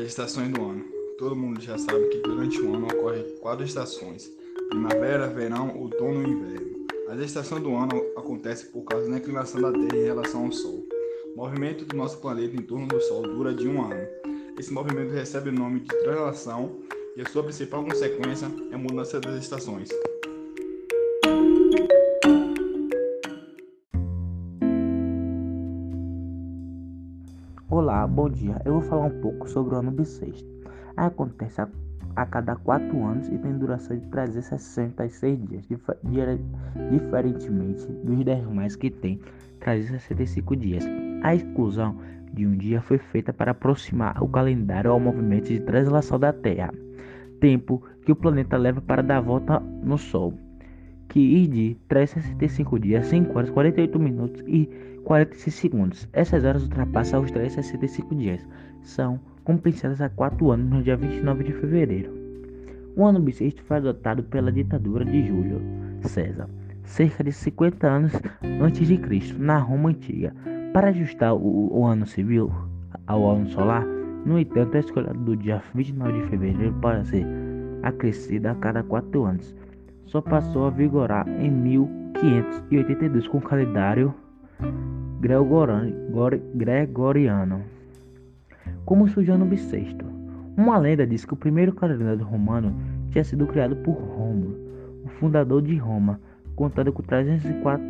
As estações do ano. Todo mundo já sabe que durante o ano ocorrem quatro estações: primavera, verão, outono e inverno. As estações do ano acontecem por causa da inclinação da Terra em relação ao Sol. O movimento do nosso planeta em torno do Sol dura de um ano. Esse movimento recebe o nome de translação e a sua principal consequência é a mudança das estações. Olá, bom dia. Eu vou falar um pouco sobre o ano bissexto. Acontece a, a cada quatro anos e tem duração de 366 dias, dif diferentemente dos demais que tem 365 dias. A exclusão de um dia foi feita para aproximar o calendário ao movimento de translação da Terra, tempo que o planeta leva para dar volta no Sol, que de 365 dias, 5 horas, 48 minutos e 46 segundos. Essas horas ultrapassam os 365 dias. São compensadas há 4 anos no dia 29 de fevereiro. O ano bissexto foi adotado pela ditadura de Júlio César, cerca de 50 anos antes de Cristo, na Roma antiga. Para ajustar o, o ano civil ao ano solar, no entanto, a escolha do dia 29 de fevereiro para ser acrescida a cada 4 anos. Só passou a vigorar em 1582 com o calendário gregoriano. Como surgiu no bissexto? Uma lenda diz que o primeiro calendário romano tinha sido criado por Rômulo, o fundador de Roma, contando com 304,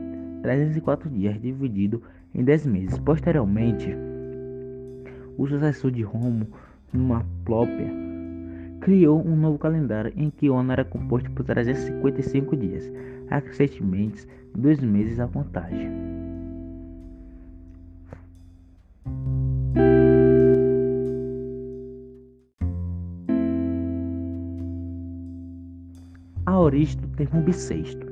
304 dias, dividido em 10 meses. Posteriormente, o sucessor de Rômulo, numa própria, criou um novo calendário em que o ano era composto por 355 dias, acrescentemente dois meses à contagem. A origem do termo bissexto.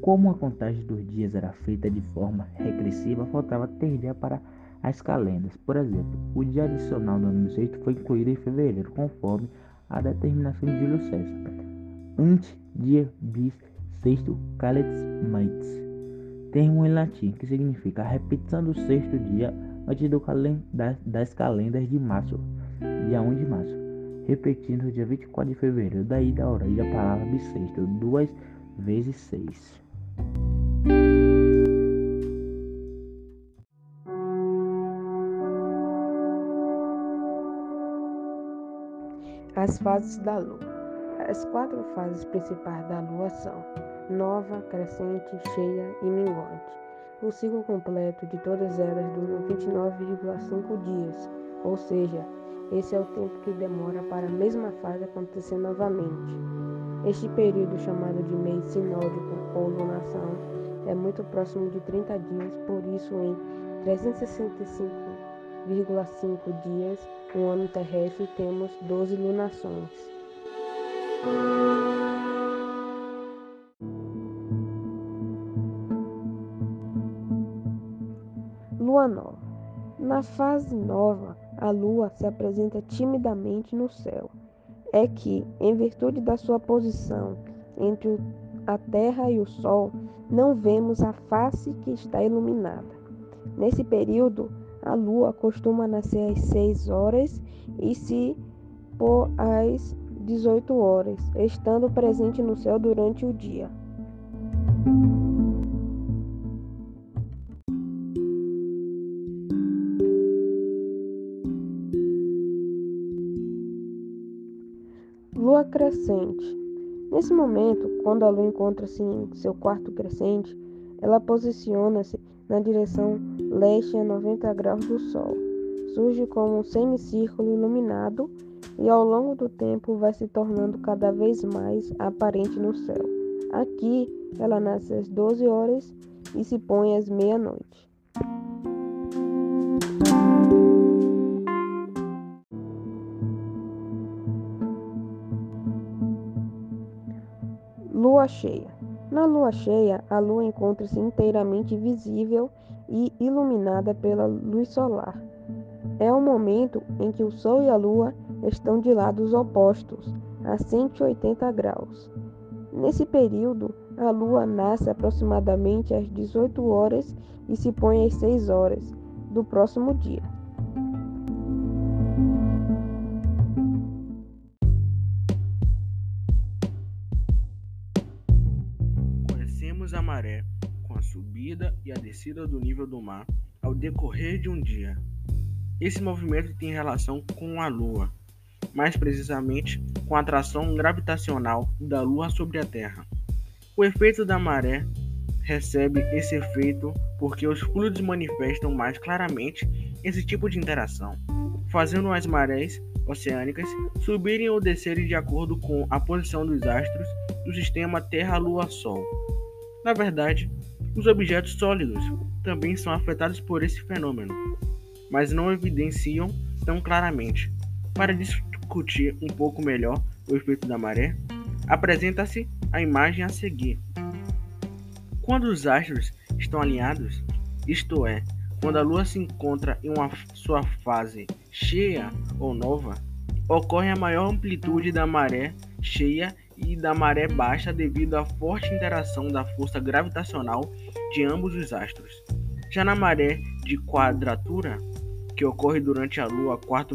Como a contagem dos dias era feita de forma regressiva, faltava ter dia para as calendas. Por exemplo, o dia adicional do ano bissexto foi incluído em fevereiro, conforme a determinação de Júlio César. Ante dia bis sexto calets mates, termo em latim que significa a repetição do sexto dia antes do calen das, das calendas de março, dia 1 de março repetindo o dia 24 de fevereiro, daí da origem da palavra bissexto, duas vezes seis. As fases da Lua. As quatro fases principais da Lua são nova, crescente, cheia e minguante. O ciclo completo de todas elas dura 29,5 dias, ou seja, esse é o tempo que demora para a mesma fase acontecer novamente. Este período, chamado de mês sinódico ou lunação, é muito próximo de 30 dias, por isso, em 365,5 dias, no ano terrestre, temos 12 lunações. Lua nova. Na fase nova, a lua se apresenta timidamente no céu. É que, em virtude da sua posição entre a Terra e o Sol, não vemos a face que está iluminada. Nesse período, a lua costuma nascer às 6 horas e se pôr às 18 horas, estando presente no céu durante o dia. Lua crescente. Nesse momento, quando a lua encontra-se em seu quarto crescente, ela posiciona-se na direção leste a 90 graus do Sol. Surge como um semicírculo iluminado e ao longo do tempo vai se tornando cada vez mais aparente no céu. Aqui, ela nasce às 12 horas e se põe às meia-noite. Lua cheia. Na lua cheia, a lua encontra-se inteiramente visível e iluminada pela luz solar. É o momento em que o Sol e a Lua estão de lados opostos, a 180 graus. Nesse período, a Lua nasce aproximadamente às 18 horas e se põe às 6 horas do próximo dia. Subida e a descida do nível do mar ao decorrer de um dia. Esse movimento tem relação com a Lua, mais precisamente com a atração gravitacional da Lua sobre a Terra. O efeito da maré recebe esse efeito porque os fluidos manifestam mais claramente esse tipo de interação, fazendo as marés oceânicas subirem ou descerem de acordo com a posição dos astros do sistema Terra-Lua-Sol. Na verdade, os objetos sólidos também são afetados por esse fenômeno, mas não evidenciam tão claramente. Para discutir um pouco melhor o efeito da maré, apresenta-se a imagem a seguir. Quando os astros estão alinhados, isto é, quando a Lua se encontra em uma sua fase cheia ou nova, ocorre a maior amplitude da maré cheia e da maré baixa devido à forte interação da força gravitacional de ambos os astros. Já na maré de quadratura, que ocorre durante a Lua quarto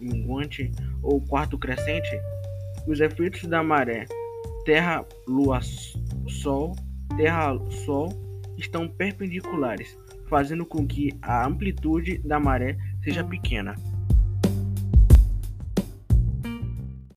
minguante ou quarto crescente, os efeitos da maré Terra-Lua-Sol, Terra-Sol estão perpendiculares, fazendo com que a amplitude da maré seja pequena.